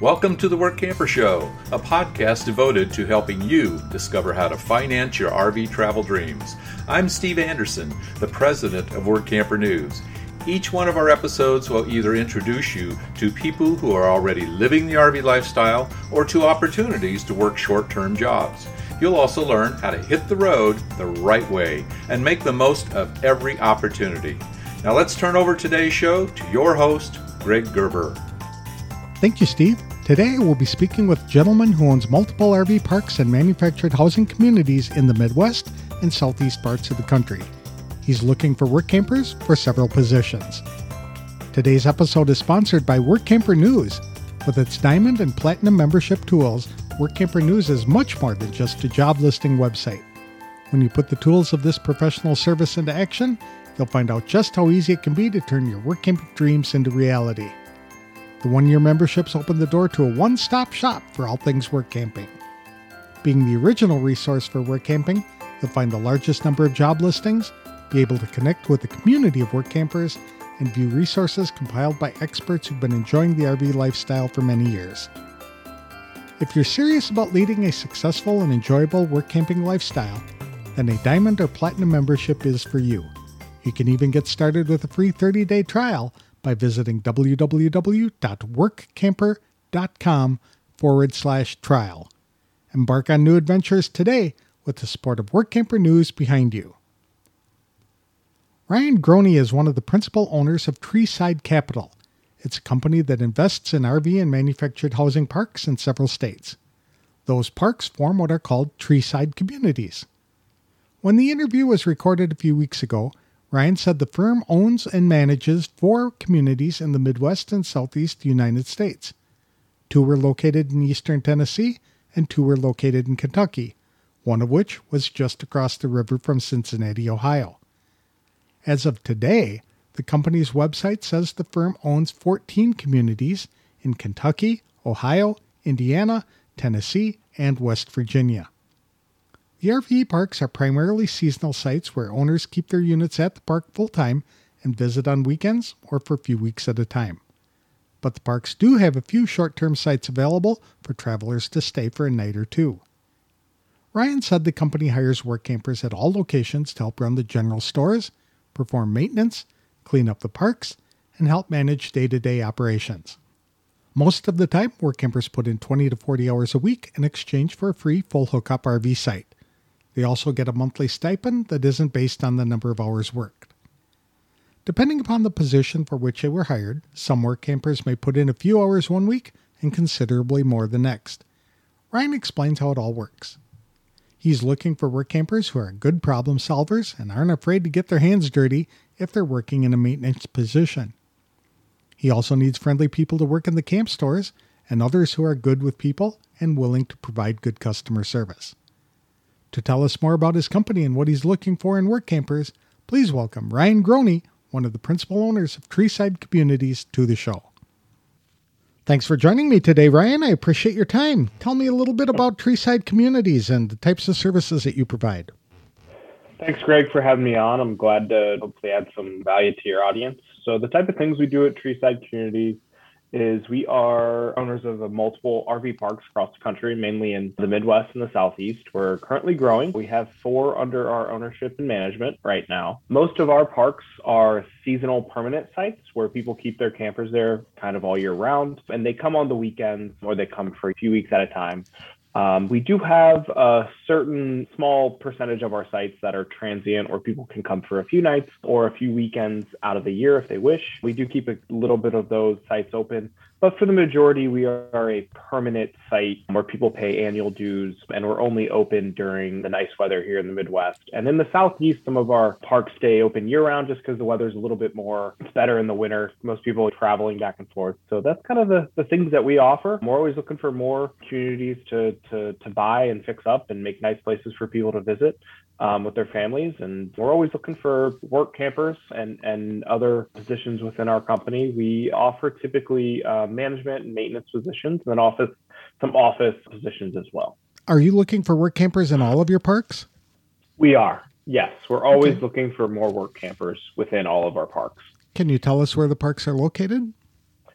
Welcome to the Workamper Show, a podcast devoted to helping you discover how to finance your RV travel dreams. I'm Steve Anderson, the president of Workamper News. Each one of our episodes will either introduce you to people who are already living the RV lifestyle or to opportunities to work short term jobs. You'll also learn how to hit the road the right way and make the most of every opportunity. Now let's turn over today's show to your host, Greg Gerber. Thank you, Steve. Today we'll be speaking with a gentleman who owns multiple RV parks and manufactured housing communities in the Midwest and southeast parts of the country. He's looking for work campers for several positions. Today's episode is sponsored by Workamper News. With its diamond and platinum membership tools, Workamper News is much more than just a job listing website. When you put the tools of this professional service into action, you'll find out just how easy it can be to turn your work camping dreams into reality. The one year memberships open the door to a one stop shop for all things work camping. Being the original resource for work camping, you'll find the largest number of job listings, be able to connect with a community of work campers, and view resources compiled by experts who've been enjoying the RV lifestyle for many years. If you're serious about leading a successful and enjoyable work camping lifestyle, then a Diamond or Platinum membership is for you. You can even get started with a free 30 day trial by visiting www.workamper.com forward slash trial. Embark on new adventures today with the support of Workamper News behind you. Ryan Groene is one of the principal owners of Treeside Capital. It's a company that invests in RV and manufactured housing parks in several states. Those parks form what are called Treeside communities. When the interview was recorded a few weeks ago, Ryan said the firm owns and manages four communities in the Midwest and Southeast United States. Two were located in eastern Tennessee, and two were located in Kentucky, one of which was just across the river from Cincinnati, Ohio. As of today, the company's website says the firm owns 14 communities in Kentucky, Ohio, Indiana, Tennessee, and West Virginia. The RV parks are primarily seasonal sites where owners keep their units at the park full time and visit on weekends or for a few weeks at a time. But the parks do have a few short term sites available for travelers to stay for a night or two. Ryan said the company hires work campers at all locations to help run the general stores, perform maintenance, clean up the parks, and help manage day to day operations. Most of the time, work campers put in 20 to 40 hours a week in exchange for a free full hookup RV site. They also get a monthly stipend that isn't based on the number of hours worked. Depending upon the position for which they were hired, some work campers may put in a few hours one week and considerably more the next. Ryan explains how it all works. He's looking for work campers who are good problem solvers and aren't afraid to get their hands dirty if they're working in a maintenance position. He also needs friendly people to work in the camp stores and others who are good with people and willing to provide good customer service. To tell us more about his company and what he's looking for in work campers, please welcome Ryan Groene, one of the principal owners of Treeside Communities, to the show. Thanks for joining me today, Ryan. I appreciate your time. Tell me a little bit about Treeside Communities and the types of services that you provide. Thanks, Greg, for having me on. I'm glad to hopefully add some value to your audience. So, the type of things we do at Treeside Communities is we are owners of multiple RV parks across the country, mainly in the Midwest and the Southeast. We're currently growing. We have four under our ownership and management right now. Most of our parks are seasonal permanent sites where people keep their campers there kind of all year round and they come on the weekends or they come for a few weeks at a time. Um, we do have a certain small percentage of our sites that are transient, or people can come for a few nights or a few weekends out of the year if they wish. We do keep a little bit of those sites open. But for the majority, we are a permanent site where people pay annual dues and we're only open during the nice weather here in the Midwest. And in the Southeast, some of our parks stay open year round just because the weather's a little bit more, it's better in the winter. Most people are traveling back and forth. So that's kind of the, the things that we offer. We're always looking for more communities to, to, to buy and fix up and make nice places for people to visit um, with their families. And we're always looking for work campers and, and other positions within our company. We offer typically uh, management and maintenance positions, and then office some office positions as well. Are you looking for work campers in all of your parks? We are. Yes, we're always okay. looking for more work campers within all of our parks. Can you tell us where the parks are located?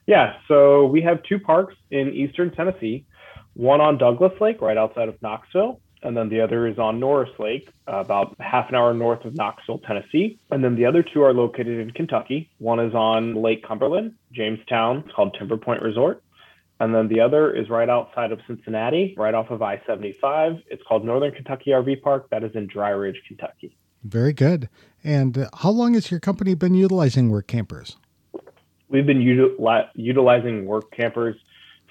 Yeah, so we have two parks in eastern Tennessee, one on Douglas Lake, right outside of Knoxville, and then the other is on Norris Lake, about half an hour north of Knoxville, Tennessee. And then the other two are located in Kentucky. One is on Lake Cumberland, Jamestown. It's called Timber Point Resort. And then the other is right outside of Cincinnati, right off of I 75. It's called Northern Kentucky RV Park. That is in Dry Ridge, Kentucky. Very good. And uh, how long has your company been utilizing work campers? We've been util- utilizing work campers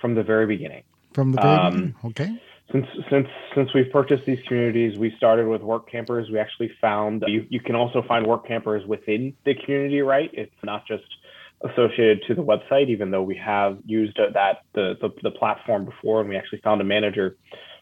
from the very beginning. From the very um, beginning, okay since since since we've purchased these communities, we started with work campers. We actually found you you can also find work campers within the community, right? It's not just associated to the website, even though we have used that the the, the platform before, and we actually found a manager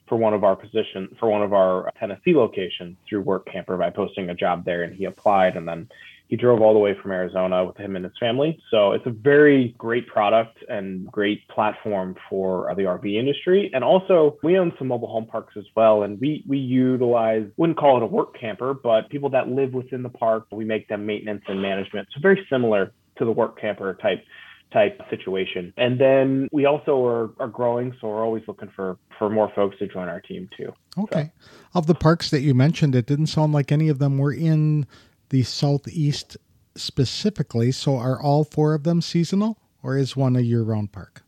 for one of our position for one of our Tennessee locations through Work Camper by posting a job there, and he applied, and then he drove all the way from Arizona with him and his family. So it's a very great product and great platform for uh, the RV industry. And also, we own some mobile home parks as well, and we we utilize wouldn't call it a work camper, but people that live within the park, we make them maintenance and management. So very similar to the work camper type type situation. And then we also are, are growing, so we're always looking for for more folks to join our team too. Okay. So. Of the parks that you mentioned, it didn't sound like any of them were in the Southeast specifically. So are all four of them seasonal or is one a year round park?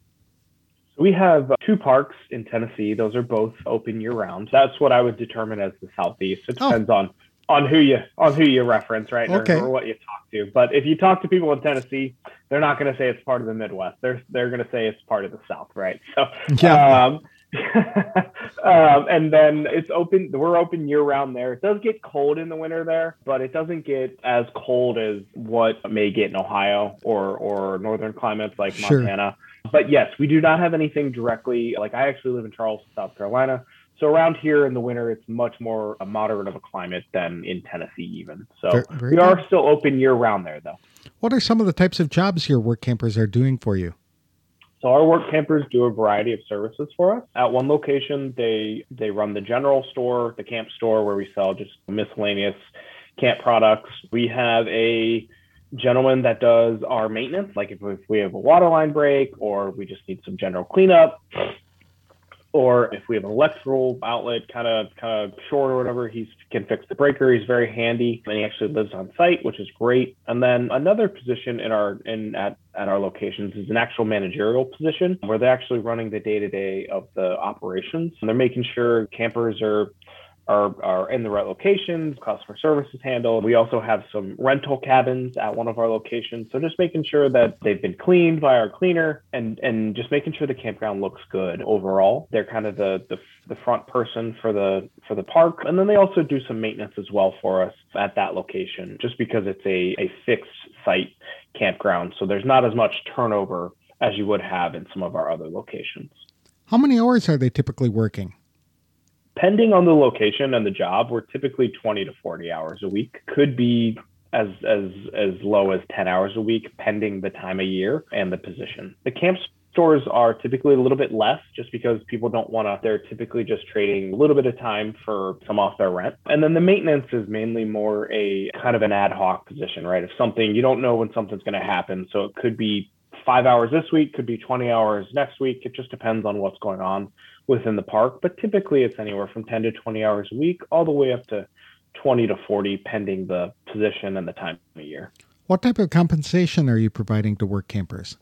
We have two parks in Tennessee. Those are both open year round. That's what I would determine as the Southeast. It oh. depends oh. on on who you on who you reference, right? Okay. Or, or, what you talk to. But if you talk to people in Tennessee, they're not going to say it's part of the Midwest. They're they're going to say it's part of the South, right? So yeah. Um, um, and then it's open. We're open year round there. It does get cold in the winter there, but it doesn't get as cold as what may get in Ohio or or northern climates like sure. Montana. But yes, we do not have anything directly. Like I actually live in Charleston, South Carolina. So around here in the winter, it's much more a moderate of a climate than in Tennessee, even. So very, very we are still open year round there, though. What are some of the types of jobs your work campers are doing for you? So our work campers do a variety of services for us. At one location, they they run the general store, the camp store where we sell just miscellaneous camp products. We have a gentleman that does our maintenance, like if, if we have a water line break or we just need some general cleanup or if we have an electrical outlet kind of kind of short or whatever, he can fix the breaker. He's very handy, and he actually lives on site, which is great. And then another position in our in at at our locations is an actual managerial position where they're actually running the day to day of the operations, and they're making sure campers are are, are in the right locations, customer service is handled. We also have some rental cabins at one of our locations. So just making sure that they've been cleaned by our cleaner and, and just making sure the campground looks good overall. They're kind of the, the, the front person for the for the park. And then they also do some maintenance as well for us at that location, just because it's a, a fixed site campground. So there's not as much turnover as you would have in some of our other locations. How many hours are they typically working? Depending on the location and the job, we're typically 20 to 40 hours a week. Could be as as as low as 10 hours a week, pending the time of year and the position. The camp stores are typically a little bit less just because people don't want to they're typically just trading a little bit of time for some off their rent and then the maintenance is mainly more a kind of an ad hoc position right if something you don't know when something's going to happen so it could be five hours this week could be 20 hours next week it just depends on what's going on within the park, but typically it's anywhere from 10 to 20 hours a week, all the way up to 20 to 40, pending the position and the time of year. What type of compensation are you providing to work campers?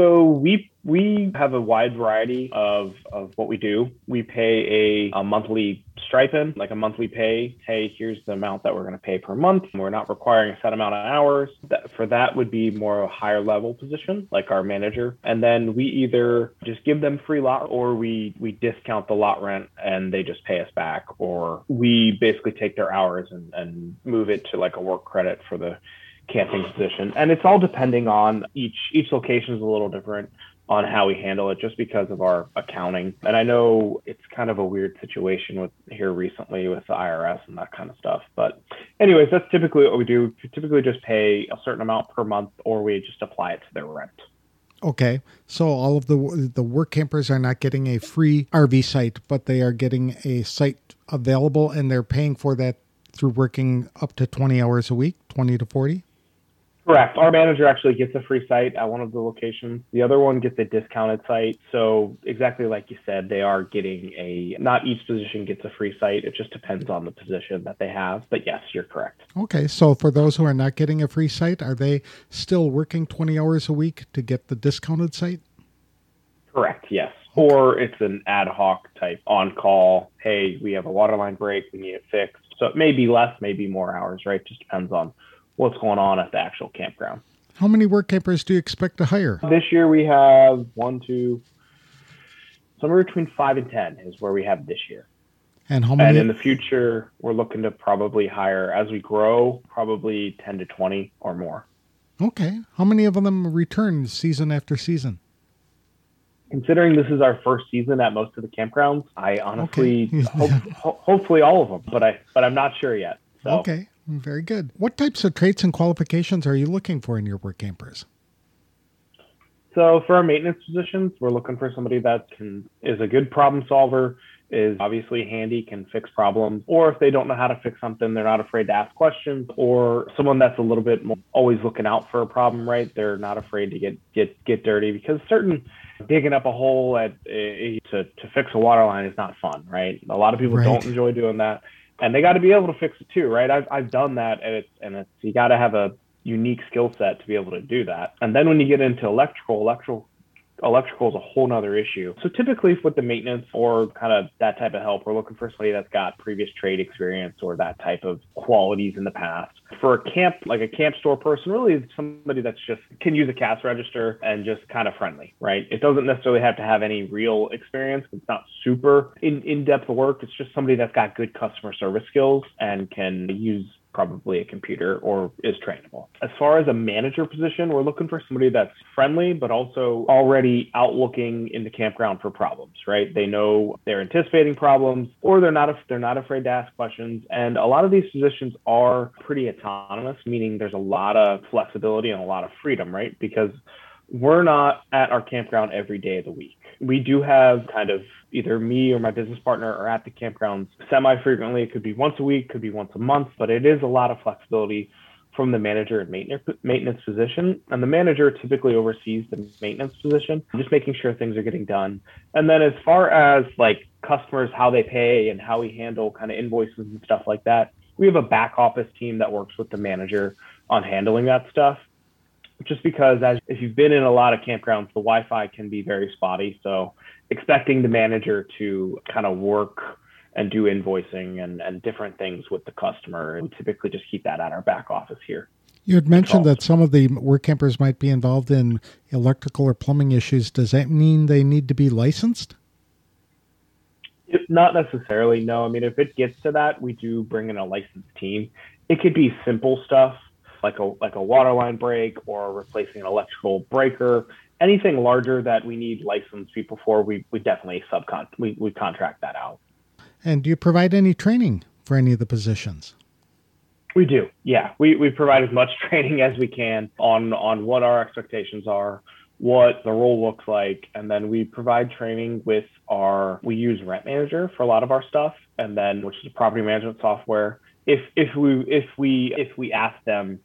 So we we have a wide variety of, of what we do. We pay a, a monthly stipend, like a monthly pay. Hey, here's the amount that we're going to pay per month. We're not requiring a set amount of hours. That, for that would be more a higher level position, like our manager. And then we either just give them free lot or we we discount the lot rent and they just pay us back, or we basically take their hours and, and move it to like a work credit for the camping position. And it's all depending on each each location is a little different on how we handle it just because of our accounting. And I know it's kind of a weird situation with here recently with the IRS and that kind of stuff. But anyways, that's typically what we do. We typically just pay a certain amount per month or we just apply it to their rent. Okay. So all of the the work campers are not getting a free RV site, but they are getting a site available and they're paying for that through working up to 20 hours a week, 20 to 40? Correct. Our manager actually gets a free site at one of the locations. The other one gets a discounted site. So exactly like you said, they are getting a not each position gets a free site. It just depends on the position that they have. But yes, you're correct. Okay. So for those who are not getting a free site, are they still working 20 hours a week to get the discounted site? Correct. Yes. Or it's an ad hoc type on call. Hey, we have a water line break. We need it fixed. So it may be less, maybe more hours, right? Just depends on what's going on at the actual campground. How many work campers do you expect to hire? This year we have one, two, somewhere between five and ten is where we have this year. And how many? And in the future, we're looking to probably hire as we grow, probably ten to twenty or more. Okay. How many of them return season after season? Considering this is our first season at most of the campgrounds, I honestly okay. hope, ho- hopefully all of them, but I but I'm not sure yet. So. Okay. Very good. What types of traits and qualifications are you looking for in your work campers? So for our maintenance positions, we're looking for somebody that can is a good problem solver, is obviously handy, can fix problems, or if they don't know how to fix something, they're not afraid to ask questions, or someone that's a little bit more always looking out for a problem, right? They're not afraid to get get get dirty because certain digging up a hole at uh, to to fix a water line is not fun, right? A lot of people right. don't enjoy doing that and they got to be able to fix it too, right? I've I've done that, and it's and it's you got to have a unique skill set to be able to do that. And then when you get into electrical, electrical electrical is a whole nother issue. So typically with the maintenance or kind of that type of help, we're looking for somebody that's got previous trade experience or that type of qualities in the past. For a camp, like a camp store person, really somebody that's just can use a cash register and just kind of friendly, right? It doesn't necessarily have to have any real experience. It's not super in, in-depth work. It's just somebody that's got good customer service skills and can use probably a computer or is trainable. As far as a manager position, we're looking for somebody that's friendly, but also already out looking in the campground for problems, right? They know they're anticipating problems or they're not, they're not afraid to ask questions. And a lot of these positions are pretty autonomous, meaning there's a lot of flexibility and a lot of freedom, right? Because we're not at our campground every day of the week. We do have kind of either me or my business partner are at the campgrounds semi frequently. It could be once a week, could be once a month, but it is a lot of flexibility from the manager and maintenance position. And the manager typically oversees the maintenance position, just making sure things are getting done. And then as far as like customers, how they pay and how we handle kind of invoices and stuff like that, we have a back office team that works with the manager on handling that stuff just because as if you've been in a lot of campgrounds, the Wi-Fi can be very spotty. So expecting the manager to kind of work and do invoicing and, and different things with the customer, we typically just keep that at our back office here. You had mentioned that some of the work campers might be involved in electrical or plumbing issues. Does that mean they need to be licensed? Not necessarily, no. I mean, if it gets to that, we do bring in a licensed team. It could be simple stuff like a like a water line break or replacing an electrical breaker, anything larger that we need licensed people for, we we definitely subcon we, we contract that out. And do you provide any training for any of the positions? We do, yeah. We we provide as much training as we can on on what our expectations are, what the role looks like, and then we provide training with our. We use Rent Manager for a lot of our stuff, and then which is a property management software. If if we if we if we ask them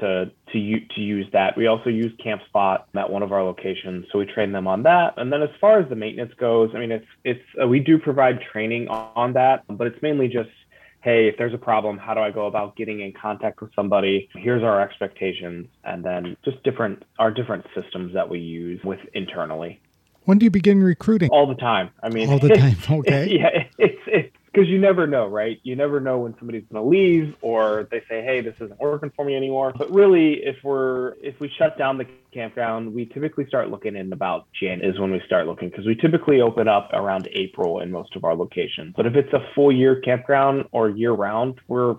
to to to use that. We also use CampSpot at one of our locations, so we train them on that. And then as far as the maintenance goes, I mean, it's it's uh, we do provide training on that, but it's mainly just hey, if there's a problem, how do I go about getting in contact with somebody? Here's our expectations, and then just different our different systems that we use with internally. When do you begin recruiting? All the time. I mean, all the time. Okay. yeah, because you never know, right? You never know when somebody's going to leave or they say, "Hey, this isn't working for me anymore." But really, if we're if we shut down the campground, we typically start looking in about Jan is when we start looking because we typically open up around April in most of our locations. But if it's a full year campground or year round, we're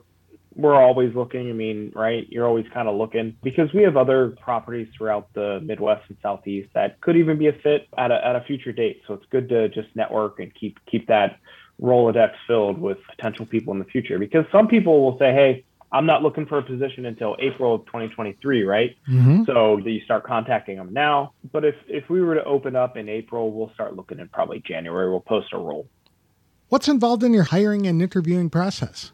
we're always looking. I mean, right? You're always kind of looking because we have other properties throughout the Midwest and Southeast that could even be a fit at a, at a future date. So it's good to just network and keep keep that Rolodex filled with potential people in the future because some people will say, hey, I'm not looking for a position until April of 2023, right? Mm-hmm. So you start contacting them now. But if, if we were to open up in April, we'll start looking in probably January. We'll post a role. What's involved in your hiring and interviewing process?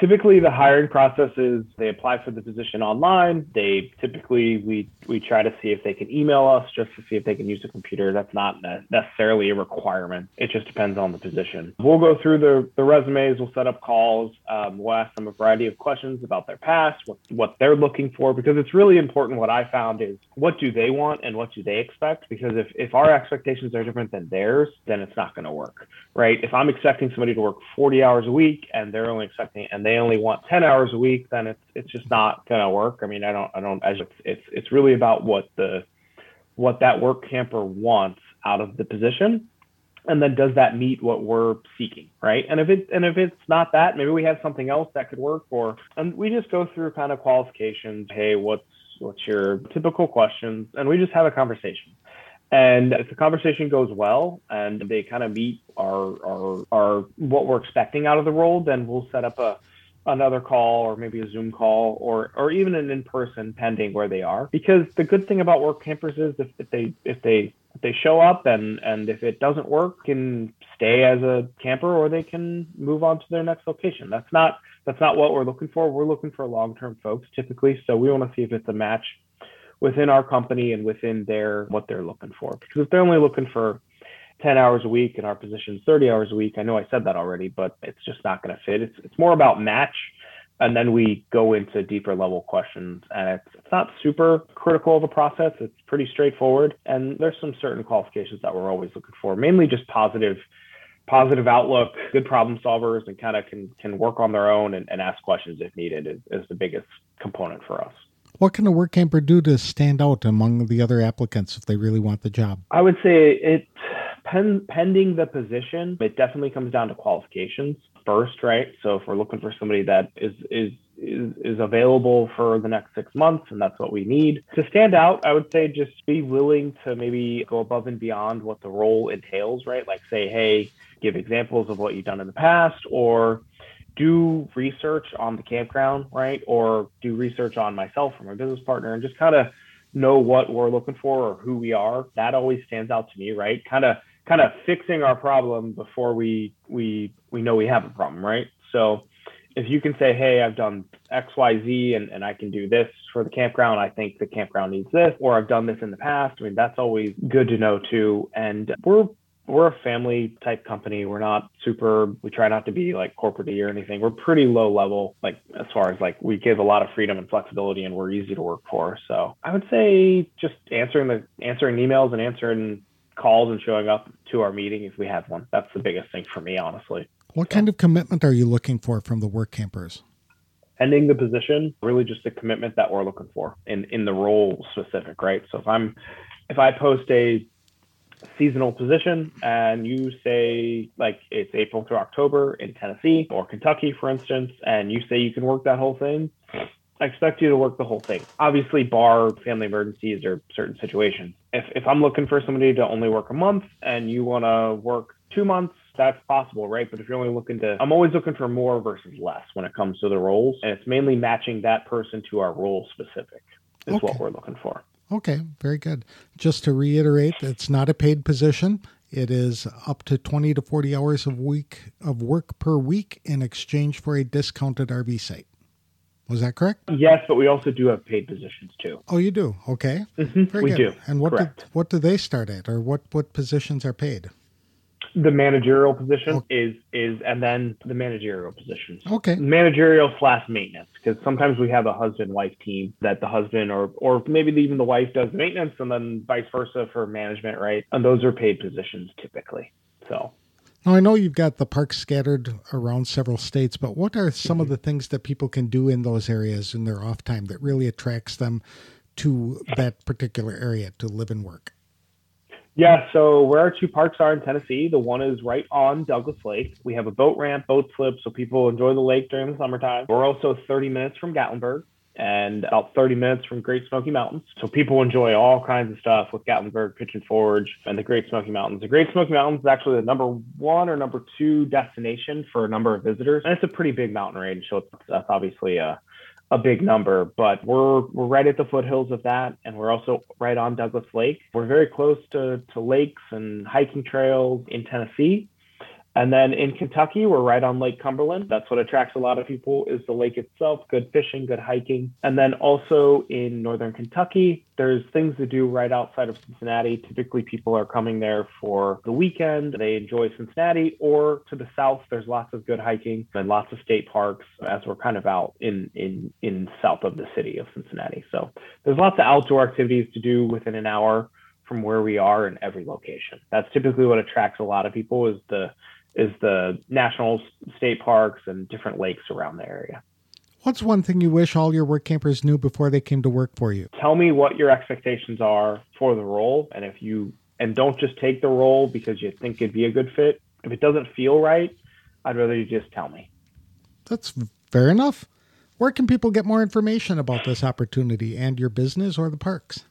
Typically the hiring process is they apply for the position online. They typically we we try to see if they can email us just to see if they can use the computer. That's not necessarily a requirement. It just depends on the position. We'll go through the, the resumes. We'll set up calls um, we'll ask them a variety of questions about their past what, what they're looking for because it's really important what i found is what do they want and what do they expect? Because if, if our expectations are different than theirs then it's not going to work right? If i'm expecting somebody to work 40 hours a week and they're only expecting and they only want 10 hours a week, then it's it's just not going to work. I mean, I don't I don't it's it's it's really about what the what that work camper wants out of the position. And then does that meet what we're seeking right? And if it and if it's not that maybe we have something else that could work or and we just go through kind of qualifications. Hey what's what's your typical questions? And we just have a conversation. And if the conversation goes well and they kind of meet our, our, our what we're expecting out of the role, then we'll set up a another call or maybe a Zoom call or or even an in-person pending where they are. Because the good thing about work campers is if, if they if they if they show up and and if it doesn't work, can stay as a camper or they can move on to their next location. That's not that's not what we're looking for. We're looking for long-term folks typically. So we want to see if it's a match within our company and within their what they're looking for. Because if they're only looking for 10 hours a week and our position 30 hours a week, I know I said that already, but it's just not going to fit. It's it's more about match and then we go into deeper level questions and it's, it's not super critical of a process it's pretty straightforward and there's some certain qualifications that we're always looking for mainly just positive positive outlook good problem solvers and kind of can can work on their own and, and ask questions if needed is, is the biggest component for us what can a work camper do to stand out among the other applicants if they really want the job? I would say it pen, pending the position, it definitely comes down to qualifications first, right? So if we're looking for somebody that is is is, is available for the next six months, and that's what we need to stand out. I would say just be willing to maybe go above and beyond what the role entails, right? Like say, hey, give examples of what you've done in the past, or do research on the campground, right? Or do research on myself or my business partner and just kind of know what we're looking for or who we are. That always stands out to me, right? Kind of kind of fixing our problem before we we we know we have a problem, right? So if you can say, hey, I've done XYZ and, and I can do this for the campground, I think the campground needs this, or I've done this in the past. I mean, that's always good to know too. And we're we're a family type company. We're not super, we try not to be like corporate or anything. We're pretty low level, like as far as like we give a lot of freedom and flexibility and we're easy to work for. So I would say just answering the answering emails and answering calls and showing up to our meeting if we have one. That's the biggest thing for me, honestly. What kind of commitment are you looking for from the work campers? Ending the position, really just the commitment that we're looking for in, in the role specific, right? So if I'm if I post a seasonal position and you say like it's April through October in Tennessee or Kentucky, for instance, and you say you can work that whole thing, I expect you to work the whole thing. Obviously, bar family emergencies or certain situations. If, if I'm looking for somebody to only work a month and you want to work two months, that's possible, right? But if you're only looking to, I'm always looking for more versus less when it comes to the roles. And it's mainly matching that person to our role specific is okay. what we're looking for. Okay, very good. Just to reiterate, it's not a paid position. It is up to 20 to 40 hours of week of work per week in exchange for a discounted RV site. Was that correct? Yes, but we also do have paid positions too. Oh, you do? Okay. Mm-hmm, we good. do. And what do, what do they start at, or what what positions are paid? the managerial position okay. is is and then the managerial positions okay managerial slash maintenance because sometimes we have a husband wife team that the husband or or maybe even the wife does maintenance and then vice versa for management right and those are paid positions typically so now i know you've got the parks scattered around several states but what are some mm-hmm. of the things that people can do in those areas in their off time that really attracts them to that particular area to live and work yeah, so where our two parks are in Tennessee, the one is right on Douglas Lake. We have a boat ramp, boat slip, so people enjoy the lake during the summertime. We're also 30 minutes from Gatlinburg and about 30 minutes from Great Smoky Mountains. So people enjoy all kinds of stuff with Gatlinburg, Pigeon Forge, and the Great Smoky Mountains. The Great Smoky Mountains is actually the number one or number two destination for a number of visitors. And it's a pretty big mountain range, so that's obviously a a big number, but we're we're right at the foothills of that, and we're also right on Douglas Lake. We're very close to to lakes and hiking trails in Tennessee, And then in Kentucky, we're right on Lake Cumberland. That's what attracts a lot of people is the lake itself, good fishing, good hiking. And then also in northern Kentucky, there's things to do right outside of Cincinnati. Typically people are coming there for the weekend. They enjoy Cincinnati or to the south, there's lots of good hiking and lots of state parks as we're kind of out in in in south of the city of Cincinnati. So there's lots of outdoor activities to do within an hour from where we are in every location. That's typically what attracts a lot of people is the is the national state parks and different lakes around the area. What's one thing you wish all your work campers knew before they came to work for you? Tell me what your expectations are for the role and if you and don't just take the role because you think it'd be a good fit. If it doesn't feel right, I'd rather you just tell me. That's fair enough. Where can people get more information about this opportunity and your business or the parks?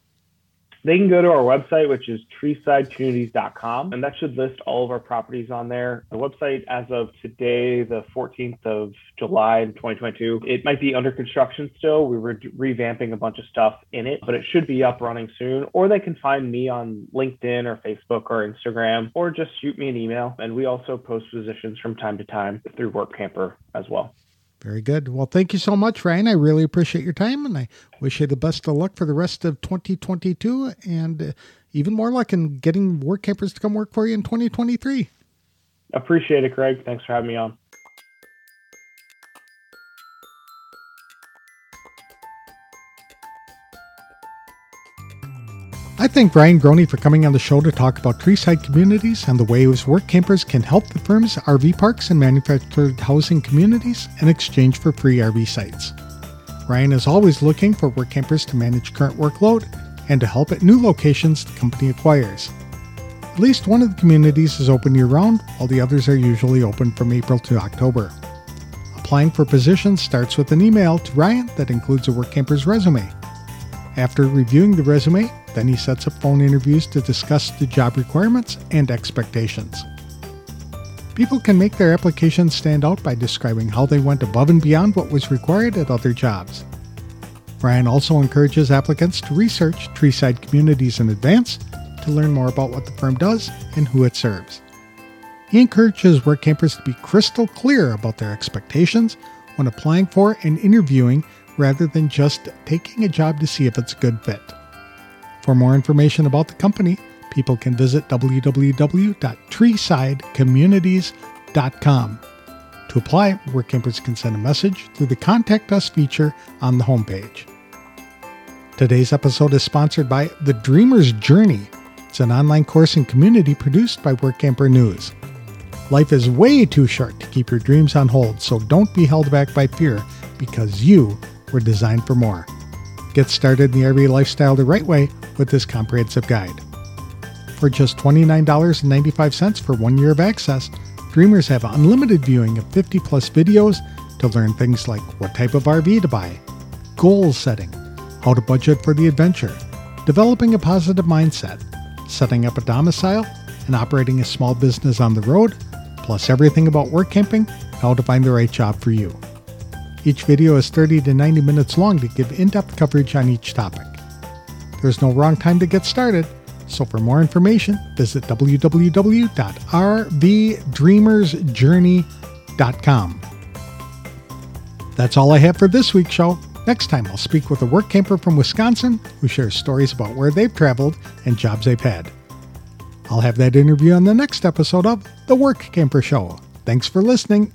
They can go to our website, which is treesidecommunities.com, and that should list all of our properties on there. The website, as of today, the 14th of July in 2022, it might be under construction still. We were revamping a bunch of stuff in it, but it should be up running soon. Or they can find me on LinkedIn or Facebook or Instagram, or just shoot me an email. And we also post positions from time to time through Workamper as well. Very good. Well, thank you so much, Ryan. I really appreciate your time, and I wish you the best of luck for the rest of 2022 and uh, even more luck in getting work campers to come work for you in 2023. Appreciate it, Craig. Thanks for having me on. I thank Ryan Groene for coming on the show to talk about Treeside communities and the ways work campers can help the firm's RV parks and manufactured housing communities in exchange for free RV sites. Ryan is always looking for work campers to manage current workload and to help at new locations the company acquires. At least one of the communities is open year round, while the others are usually open from April to October. Applying for positions starts with an email to Ryan that includes a work camper's resume. After reviewing the resume, then he sets up phone interviews to discuss the job requirements and expectations. People can make their applications stand out by describing how they went above and beyond what was required at other jobs. Ryan also encourages applicants to research Treeside communities in advance to learn more about what the firm does and who it serves. He encourages work campers to be crystal clear about their expectations when applying for and interviewing rather than just taking a job to see if it's a good fit. For more information about the company, people can visit www.treesidecommunities.com. To apply, work campers can send a message through the Contact Us feature on the homepage. Today's episode is sponsored by The Dreamer's Journey. It's an online course and community produced by Workamper News. Life is way too short to keep your dreams on hold, so don't be held back by fear because you were designed for more. Get started in the RV lifestyle the right way with this comprehensive guide. For just $29.95 for one year of access, Dreamers have unlimited viewing of 50 plus videos to learn things like what type of RV to buy, goal setting, how to budget for the adventure, developing a positive mindset, setting up a domicile, and operating a small business on the road, plus everything about work camping, how to find the right job for you. Each video is 30 to 90 minutes long to give in depth coverage on each topic. There's no wrong time to get started, so for more information, visit www.rvdreamersjourney.com. That's all I have for this week's show. Next time, I'll speak with a work camper from Wisconsin who shares stories about where they've traveled and jobs they've had. I'll have that interview on the next episode of The Workamper Show. Thanks for listening.